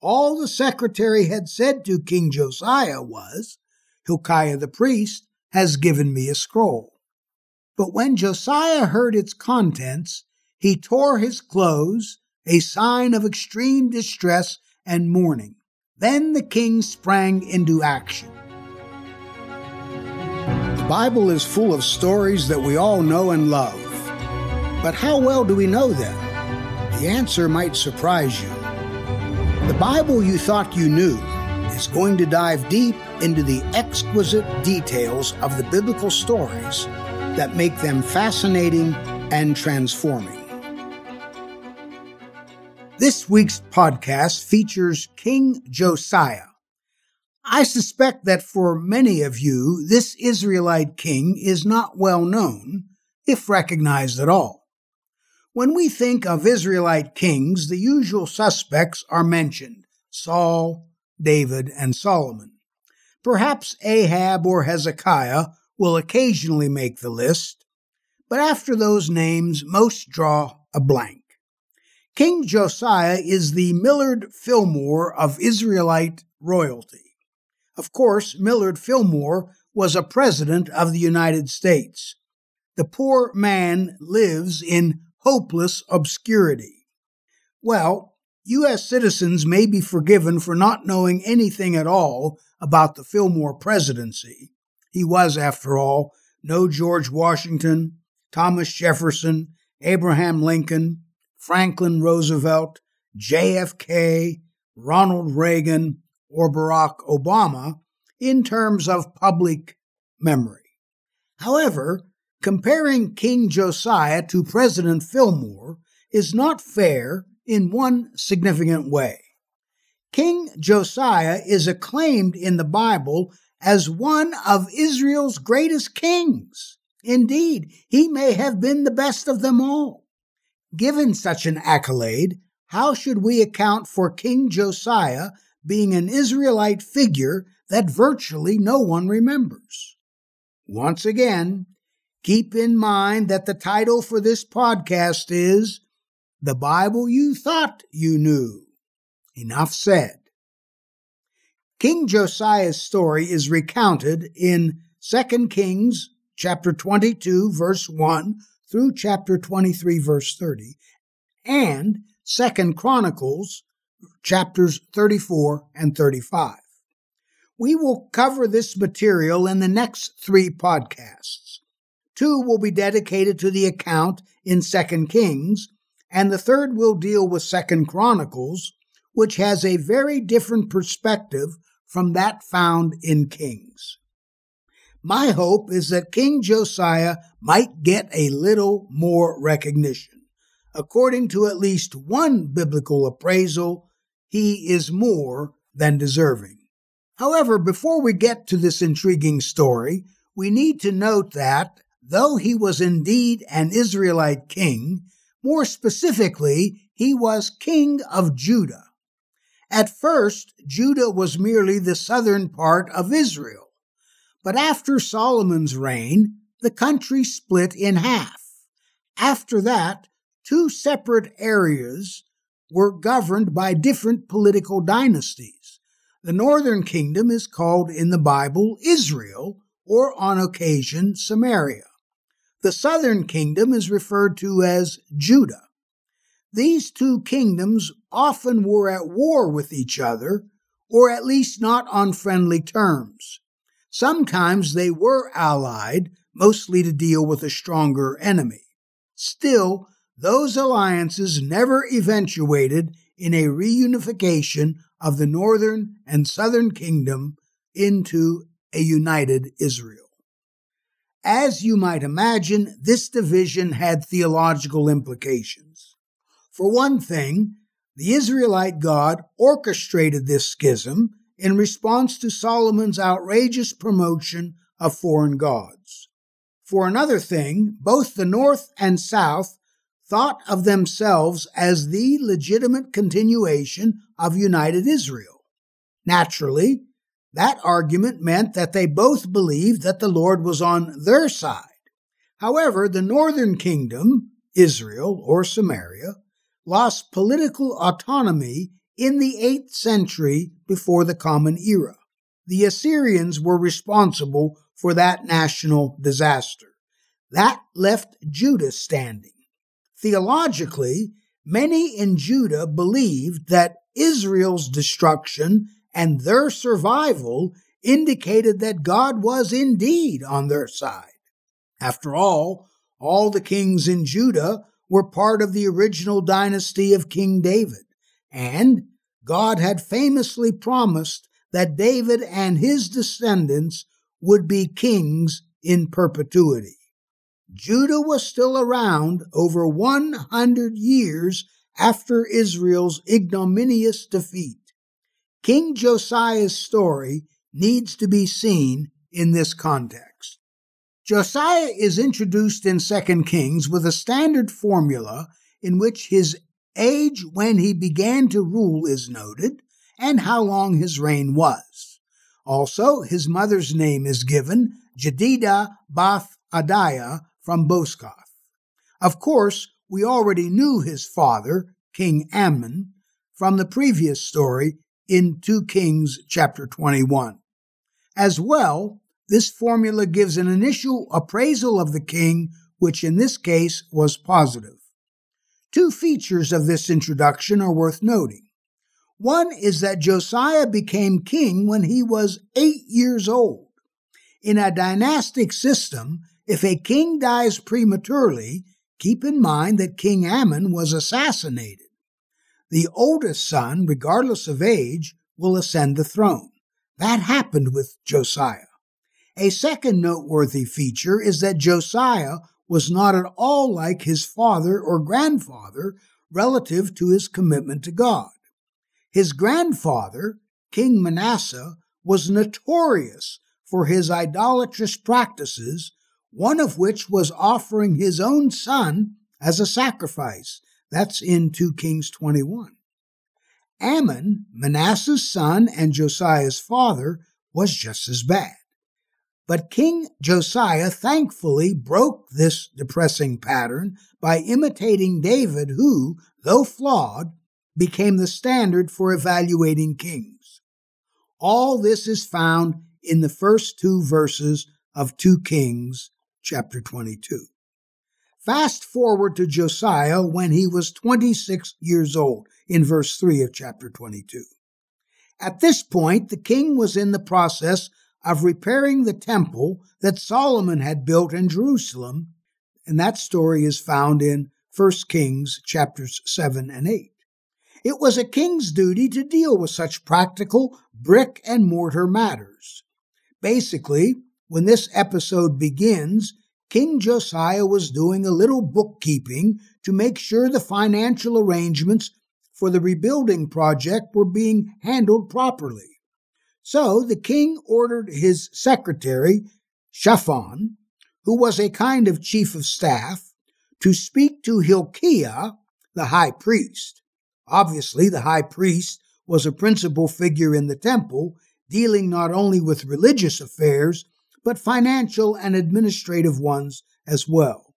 all the secretary had said to King Josiah was, Hilkiah the priest has given me a scroll. But when Josiah heard its contents, he tore his clothes, a sign of extreme distress and mourning. Then the king sprang into action. The Bible is full of stories that we all know and love. But how well do we know them? The answer might surprise you. The Bible you thought you knew is going to dive deep into the exquisite details of the biblical stories that make them fascinating and transforming. This week's podcast features King Josiah. I suspect that for many of you, this Israelite king is not well known, if recognized at all. When we think of Israelite kings, the usual suspects are mentioned Saul, David, and Solomon. Perhaps Ahab or Hezekiah will occasionally make the list, but after those names, most draw a blank. King Josiah is the Millard Fillmore of Israelite royalty. Of course, Millard Fillmore was a president of the United States. The poor man lives in hopeless obscurity. Well, U.S. citizens may be forgiven for not knowing anything at all about the Fillmore presidency. He was, after all, no George Washington, Thomas Jefferson, Abraham Lincoln, Franklin Roosevelt, JFK, Ronald Reagan, or Barack Obama in terms of public memory. However, Comparing King Josiah to President Fillmore is not fair in one significant way. King Josiah is acclaimed in the Bible as one of Israel's greatest kings. Indeed, he may have been the best of them all. Given such an accolade, how should we account for King Josiah being an Israelite figure that virtually no one remembers? Once again, Keep in mind that the title for this podcast is The Bible You Thought You Knew. Enough said. King Josiah's story is recounted in 2 Kings chapter 22 verse 1 through chapter 23 verse 30 and 2 Chronicles chapters 34 and 35. We will cover this material in the next 3 podcasts. Two will be dedicated to the account in Second Kings, and the third will deal with Second Chronicles, which has a very different perspective from that found in Kings. My hope is that King Josiah might get a little more recognition. According to at least one biblical appraisal, he is more than deserving. However, before we get to this intriguing story, we need to note that, though he was indeed an Israelite king, more specifically, he was king of Judah. At first, Judah was merely the southern part of Israel. But after Solomon's reign, the country split in half. After that, two separate areas were governed by different political dynasties. The northern kingdom is called in the Bible Israel, or on occasion Samaria. The southern kingdom is referred to as Judah. These two kingdoms often were at war with each other, or at least not on friendly terms. Sometimes they were allied, mostly to deal with a stronger enemy. Still, those alliances never eventuated in a reunification of the northern and southern kingdom into a united Israel. As you might imagine, this division had theological implications. For one thing, the Israelite God orchestrated this schism in response to Solomon's outrageous promotion of foreign gods. For another thing, both the North and South thought of themselves as the legitimate continuation of united Israel. Naturally, that argument meant that they both believed that the Lord was on their side. However, the northern kingdom, Israel or Samaria, lost political autonomy in the 8th century before the Common Era. The Assyrians were responsible for that national disaster. That left Judah standing. Theologically, many in Judah believed that Israel's destruction and their survival indicated that God was indeed on their side. After all, all the kings in Judah were part of the original dynasty of King David, and God had famously promised that David and his descendants would be kings in perpetuity. Judah was still around over 100 years after Israel's ignominious defeat. King Josiah's story needs to be seen in this context. Josiah is introduced in 2 Kings with a standard formula in which his age when he began to rule is noted and how long his reign was. Also, his mother's name is given, Jedidah Bath Adaiah from Bozkath. Of course, we already knew his father, King Amon, from the previous story in 2 Kings chapter 21. As well, this formula gives an initial appraisal of the king, which in this case was positive. Two features of this introduction are worth noting. One is that Josiah became king when he was eight years old. In a dynastic system, if a king dies prematurely, keep in mind that King Amon was assassinated. The oldest son, regardless of age, will ascend the throne. That happened with Josiah. A second noteworthy feature is that Josiah was not at all like his father or grandfather relative to his commitment to God. His grandfather, King Manasseh, was notorious for his idolatrous practices, one of which was offering his own son as a sacrifice. That's in 2 Kings 21. Amon, Manasseh's son and Josiah's father, was just as bad. But King Josiah thankfully broke this depressing pattern by imitating David, who, though flawed, became the standard for evaluating kings. All this is found in the first two verses of 2 Kings chapter 22. Fast forward to Josiah when he was 26 years old in verse 3 of chapter 22. At this point, the king was in the process of repairing the temple that Solomon had built in Jerusalem, and that story is found in 1 Kings chapters 7 and 8. It was a king's duty to deal with such practical brick and mortar matters. Basically, when this episode begins, King Josiah was doing a little bookkeeping to make sure the financial arrangements for the rebuilding project were being handled properly. So the king ordered his secretary, Shaphan, who was a kind of chief of staff, to speak to Hilkiah, the high priest. Obviously, the high priest was a principal figure in the temple, dealing not only with religious affairs, but financial and administrative ones as well.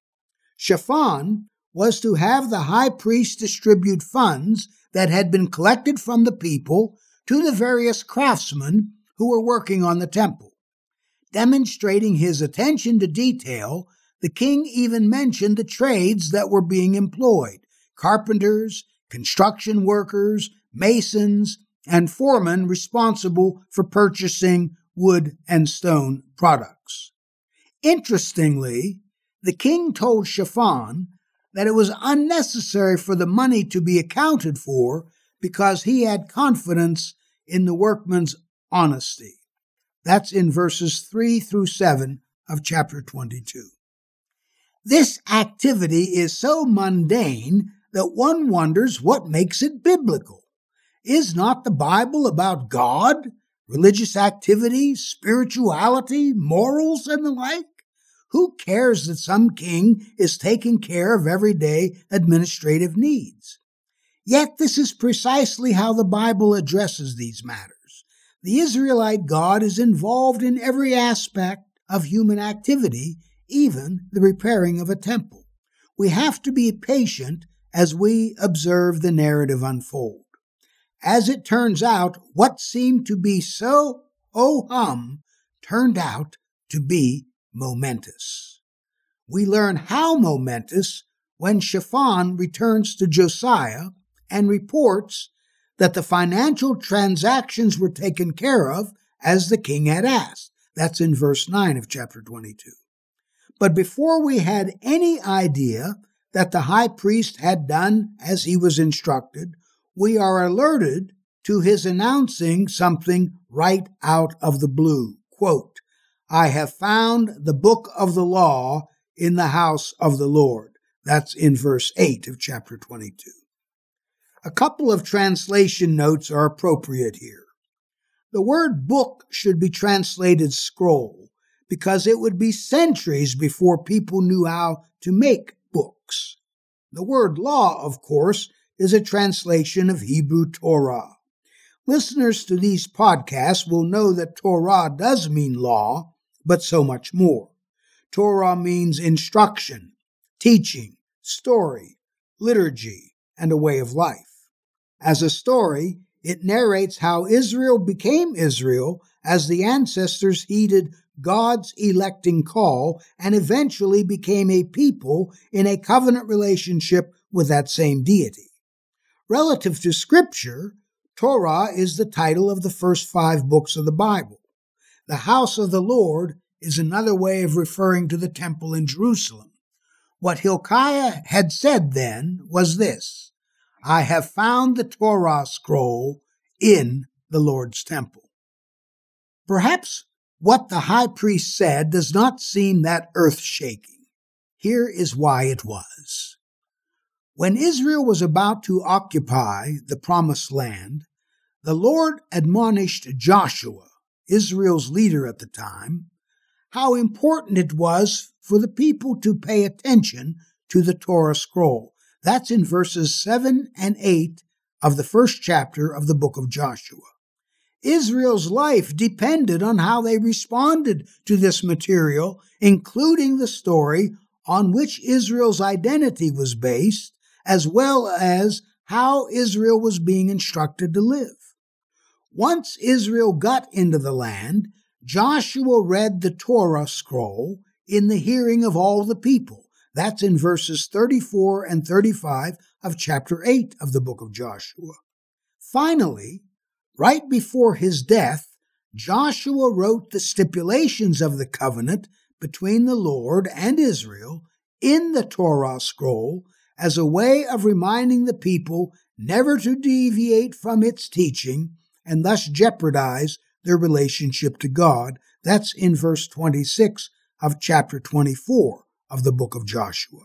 Shaphan was to have the high priest distribute funds that had been collected from the people to the various craftsmen who were working on the temple. Demonstrating his attention to detail, the king even mentioned the trades that were being employed carpenters, construction workers, masons, and foremen responsible for purchasing wood and stone products. Interestingly, the king told Shaphan that it was unnecessary for the money to be accounted for because he had confidence in the workman's honesty. That's in verses 3 through 7 of chapter 22. This activity is so mundane that one wonders what makes it biblical. Is not the Bible about God, religious activity, spirituality, morals, and the like? Who cares that some king is taking care of everyday administrative needs? Yet this is precisely how the Bible addresses these matters. The Israelite God is involved in every aspect of human activity, even the repairing of a temple. We have to be patient as we observe the narrative unfold. As it turns out, what seemed to be so oh hum turned out to be momentous. We learn how momentous when Shaphan returns to Josiah and reports that the financial transactions were taken care of as the king had asked. That's in verse 9 of chapter 22. But before we had any idea that the high priest had done as he was instructed, we are alerted to his announcing something right out of the blue. Quote, I have found the book of the law in the house of the Lord. That's in verse 8 of chapter 22. A couple of translation notes are appropriate here. The word book should be translated scroll because it would be centuries before people knew how to make books. The word law, of course, is a translation of Hebrew Torah. Listeners to these podcasts will know that Torah does mean law, but so much more. Torah means instruction, teaching, story, liturgy, and a way of life. As a story, it narrates how Israel became Israel as the ancestors heeded God's electing call and eventually became a people in a covenant relationship with that same deity. Relative to Scripture, Torah is the title of the first five books of the Bible. The house of the Lord is another way of referring to the temple in Jerusalem. What Hilkiah had said then was this I have found the Torah scroll in the Lord's temple. Perhaps what the high priest said does not seem that earth shaking. Here is why it was. When Israel was about to occupy the promised land, the Lord admonished Joshua, Israel's leader at the time, how important it was for the people to pay attention to the Torah scroll. That's in verses 7 and 8 of the first chapter of the book of Joshua. Israel's life depended on how they responded to this material, including the story on which Israel's identity was based as well as how Israel was being instructed to live. Once Israel got into the land, Joshua read the Torah scroll in the hearing of all the people. That's in verses 34 and 35 of chapter 8 of the book of Joshua. Finally, right before his death, Joshua wrote the stipulations of the covenant between the Lord and Israel in the Torah scroll as a way of reminding the people never to deviate from its teaching and thus jeopardize their relationship to God. That's in verse 26 of chapter 24 of the book of Joshua.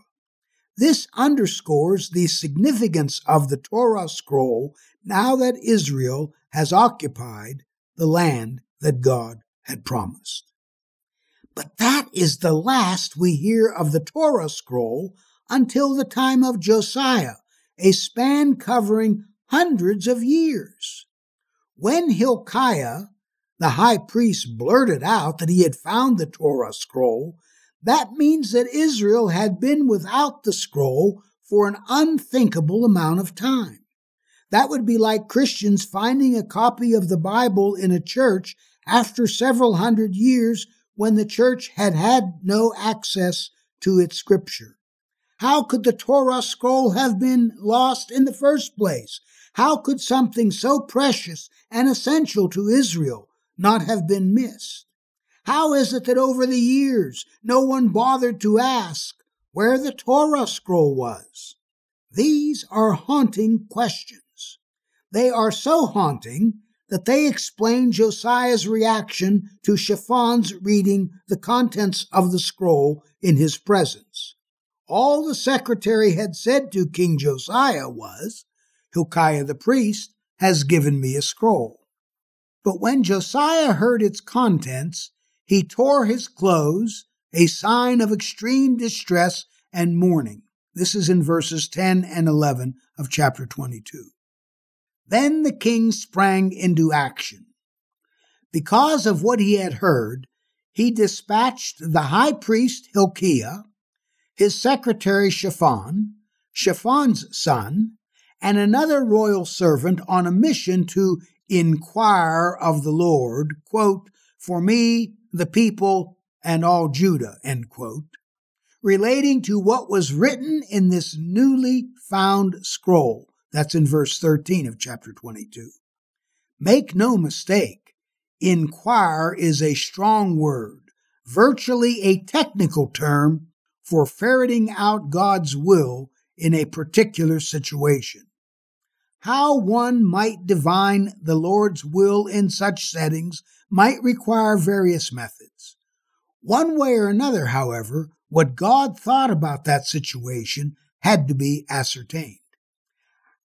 This underscores the significance of the Torah scroll now that Israel has occupied the land that God had promised. But that is the last we hear of the Torah scroll until the time of Josiah, a span covering hundreds of years. When Hilkiah, the high priest, blurted out that he had found the Torah scroll, that means that Israel had been without the scroll for an unthinkable amount of time. That would be like Christians finding a copy of the Bible in a church after several hundred years when the church had had no access to its scripture. How could the Torah scroll have been lost in the first place? How could something so precious and essential to Israel not have been missed? How is it that over the years no one bothered to ask where the Torah scroll was? These are haunting questions. They are so haunting that they explain Josiah's reaction to Shaphan's reading the contents of the scroll in his presence. All the secretary had said to King Josiah was, Hilkiah the priest has given me a scroll. But when Josiah heard its contents, he tore his clothes, a sign of extreme distress and mourning. This is in verses 10 and 11 of chapter 22. Then the king sprang into action. Because of what he had heard, he dispatched the high priest Hilkiah his secretary Shaphan, Shaphan's son, and another royal servant on a mission to inquire of the Lord, quote, for me, the people, and all Judah, end quote, relating to what was written in this newly found scroll. That's in verse 13 of chapter 22. Make no mistake, inquire is a strong word, virtually a technical term for ferreting out God's will in a particular situation. How one might divine the Lord's will in such settings might require various methods. One way or another, however, what God thought about that situation had to be ascertained.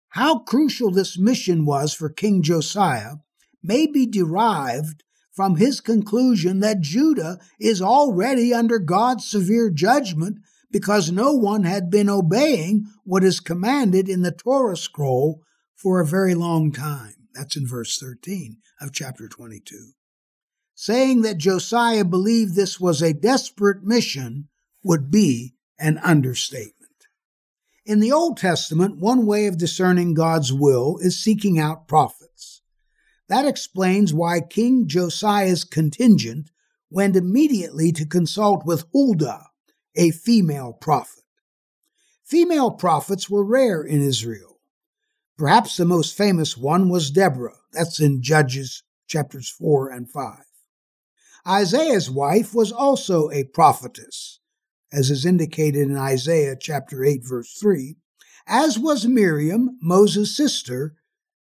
How crucial this mission was for King Josiah may be derived from his conclusion that Judah is already under God's severe judgment because no one had been obeying what is commanded in the Torah scroll for a very long time. That's in verse 13 of chapter 22. Saying that Josiah believed this was a desperate mission would be an understatement. In the Old Testament, one way of discerning God's will is seeking out prophets. That explains why King Josiah's contingent went immediately to consult with Huldah, a female prophet. Female prophets were rare in Israel. Perhaps the most famous one was Deborah. That's in Judges chapters 4 and 5. Isaiah's wife was also a prophetess, as is indicated in Isaiah chapter 8 verse 3, as was Miriam, Moses' sister,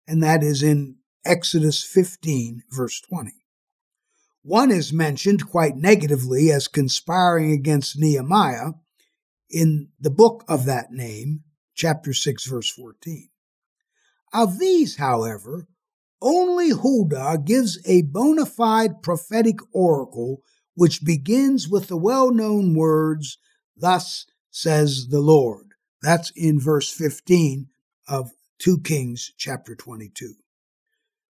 and that is in Exodus 15 verse 20. One is mentioned quite negatively as conspiring against Nehemiah in the book of that name, chapter 6 verse 14. Of these, however, only Huldah gives a bona fide prophetic oracle which begins with the well known words, Thus says the Lord. That's in verse 15 of 2 Kings chapter 22.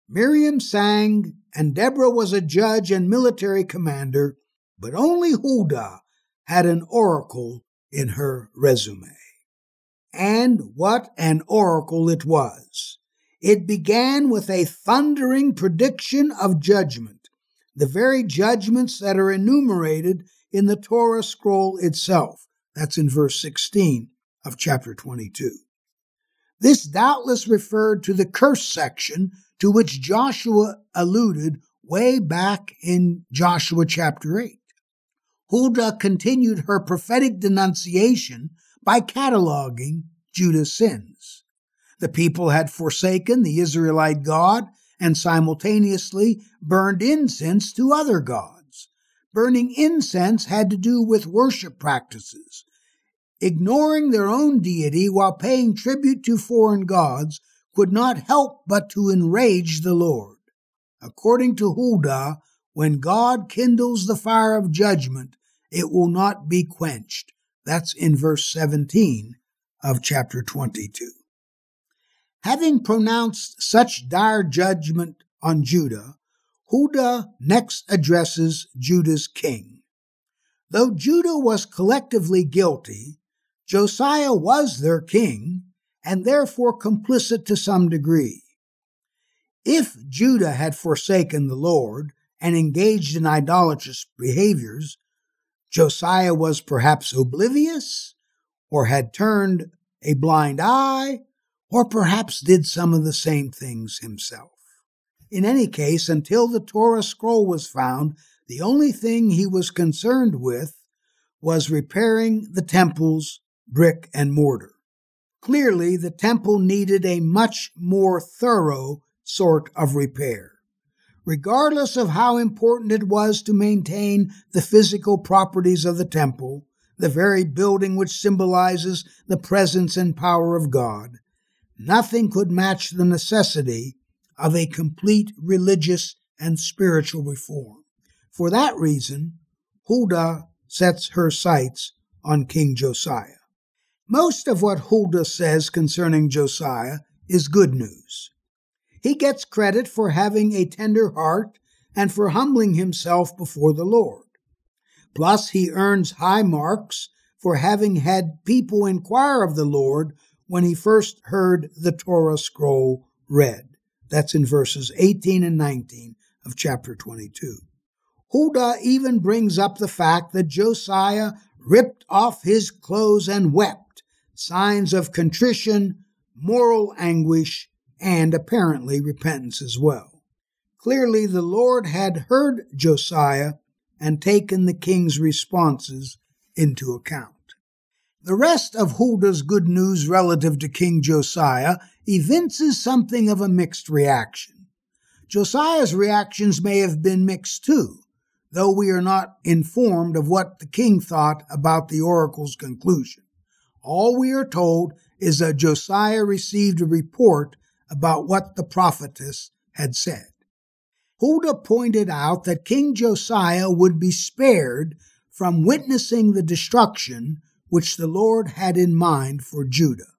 Miriam sang, and Deborah was a judge and military commander, but only Huldah had an oracle in her resume. And what an oracle it was! It began with a thundering prediction of judgment, the very judgments that are enumerated in the Torah scroll itself. That's in verse 16 of chapter 22. This doubtless referred to the curse section to which Joshua alluded way back in Joshua chapter 8. Huldah continued her prophetic denunciation by cataloging Judah's sins. The people had forsaken the Israelite God and simultaneously burned incense to other gods. Burning incense had to do with worship practices. Ignoring their own deity while paying tribute to foreign gods could not help but to enrage the Lord. According to Huldah, when God kindles the fire of judgment, it will not be quenched. That's in verse 17 of chapter 22. Having pronounced such dire judgment on Judah, Huldah next addresses Judah's king. Though Judah was collectively guilty, Josiah was their king and therefore complicit to some degree. If Judah had forsaken the Lord and engaged in idolatrous behaviors, Josiah was perhaps oblivious, or had turned a blind eye, or perhaps did some of the same things himself. In any case, until the Torah scroll was found, the only thing he was concerned with was repairing the temple's brick and mortar. Clearly, the temple needed a much more thorough sort of repair. Regardless of how important it was to maintain the physical properties of the temple, the very building which symbolizes the presence and power of God, nothing could match the necessity of a complete religious and spiritual reform. For that reason, Huldah sets her sights on King Josiah. Most of what Huldah says concerning Josiah is good news. He gets credit for having a tender heart and for humbling himself before the Lord. Plus, he earns high marks for having had people inquire of the Lord when he first heard the Torah scroll read. That's in verses 18 and 19 of chapter 22. Huldah even brings up the fact that Josiah ripped off his clothes and wept, signs of contrition, moral anguish, and apparently repentance as well. Clearly, the Lord had heard Josiah and taken the king's responses into account. The rest of Huldah's good news relative to King Josiah evinces something of a mixed reaction. Josiah's reactions may have been mixed too, though we are not informed of what the king thought about the oracle's conclusion. All we are told is that Josiah received a report about what the prophetess had said. Huldah pointed out that King Josiah would be spared from witnessing the destruction which the Lord had in mind for Judah.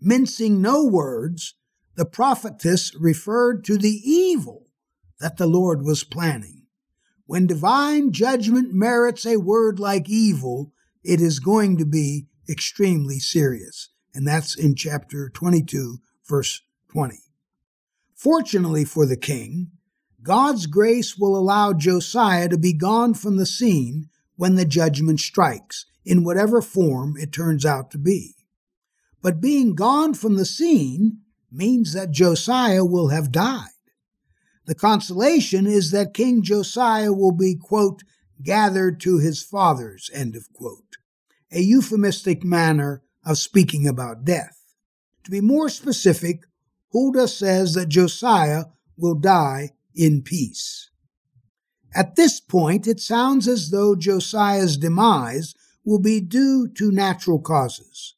Mincing no words, the prophetess referred to the evil that the Lord was planning. When divine judgment merits a word like evil, it is going to be extremely serious. And that's in chapter 22, verse 20. Fortunately for the king, God's grace will allow Josiah to be gone from the scene when the judgment strikes, in whatever form it turns out to be. But being gone from the scene means that Josiah will have died. The consolation is that King Josiah will be, quote, gathered to his fathers, end of quote, a euphemistic manner of speaking about death. To be more specific, Huldah says that Josiah will die in peace. At this point, it sounds as though Josiah's demise will be due to natural causes.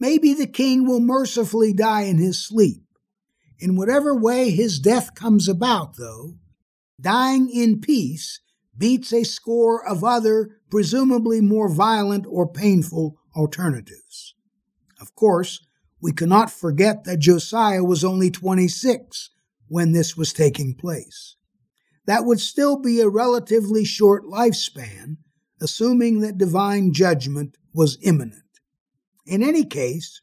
Maybe the king will mercifully die in his sleep. In whatever way his death comes about, though, dying in peace beats a score of other, presumably more violent or painful alternatives. Of course, we cannot forget that Josiah was only 26 when this was taking place. That would still be a relatively short lifespan, assuming that divine judgment was imminent. In any case,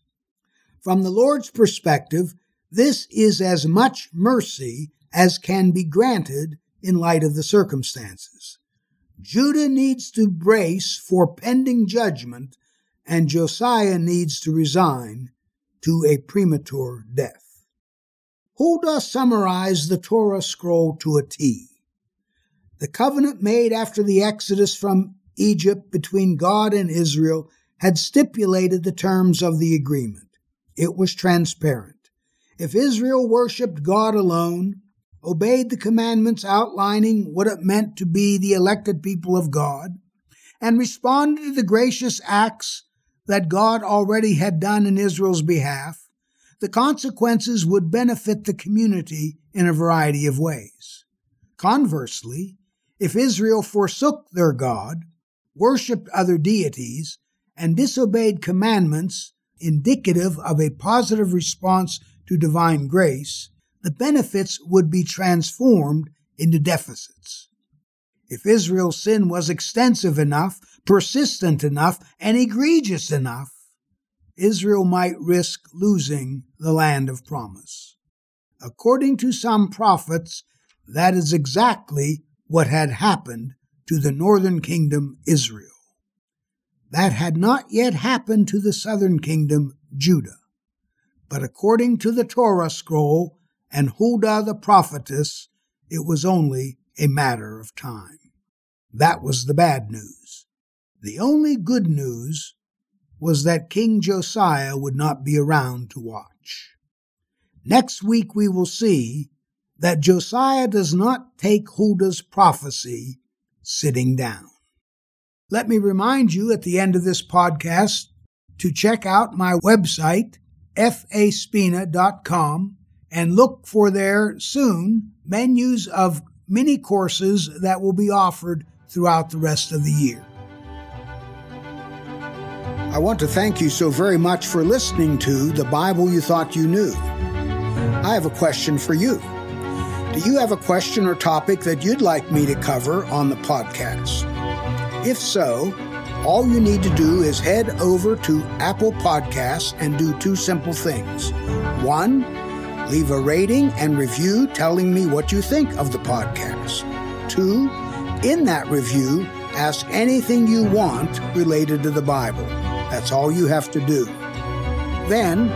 from the Lord's perspective, this is as much mercy as can be granted in light of the circumstances. Judah needs to brace for pending judgment, and Josiah needs to resign to a premature death. Huldah summarized the Torah scroll to a T. The covenant made after the exodus from Egypt between God and Israel had stipulated the terms of the agreement. It was transparent. If Israel worshiped God alone, obeyed the commandments outlining what it meant to be the elected people of God, and responded to the gracious acts that God already had done in Israel's behalf, the consequences would benefit the community in a variety of ways. Conversely, if Israel forsook their God, worshipped other deities, and disobeyed commandments indicative of a positive response to divine grace, the benefits would be transformed into deficits. If Israel's sin was extensive enough, persistent enough, and egregious enough, Israel might risk losing the land of promise. According to some prophets, that is exactly what had happened to the northern kingdom Israel. That had not yet happened to the southern kingdom Judah. But according to the Torah scroll and Huldah the prophetess, it was only a matter of time. That was the bad news. The only good news was that King Josiah would not be around to watch. Next week we will see that Josiah does not take Huldah's prophecy sitting down. Let me remind you at the end of this podcast to check out my website, faspina.com, and look for there soon menus of mini courses that will be offered throughout the rest of the year. I want to thank you so very much for listening to The Bible You Thought You Knew. I have a question for you. Do you have a question or topic that you'd like me to cover on the podcast? If so, All you need to do is head over to Apple Podcasts and do two simple things. One, leave a rating and review telling me what you think of the podcast. Two, in that review, ask anything you want related to the Bible. That's all you have to do. Then,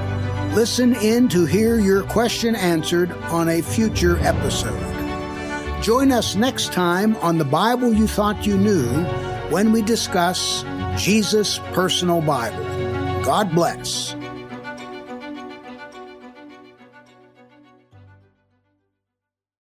listen in to hear your question answered on a future episode. Join us next time on The Bible You Thought You Knew when we discuss Jesus' personal Bible. God bless.